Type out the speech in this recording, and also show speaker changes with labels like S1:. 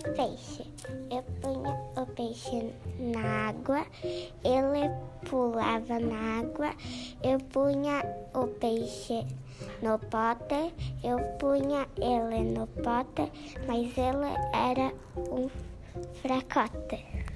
S1: peixe. Eu punha o peixe na água, ele pulava na água. Eu punha o peixe no pote, eu punha ele no pote, mas ele era um fracote.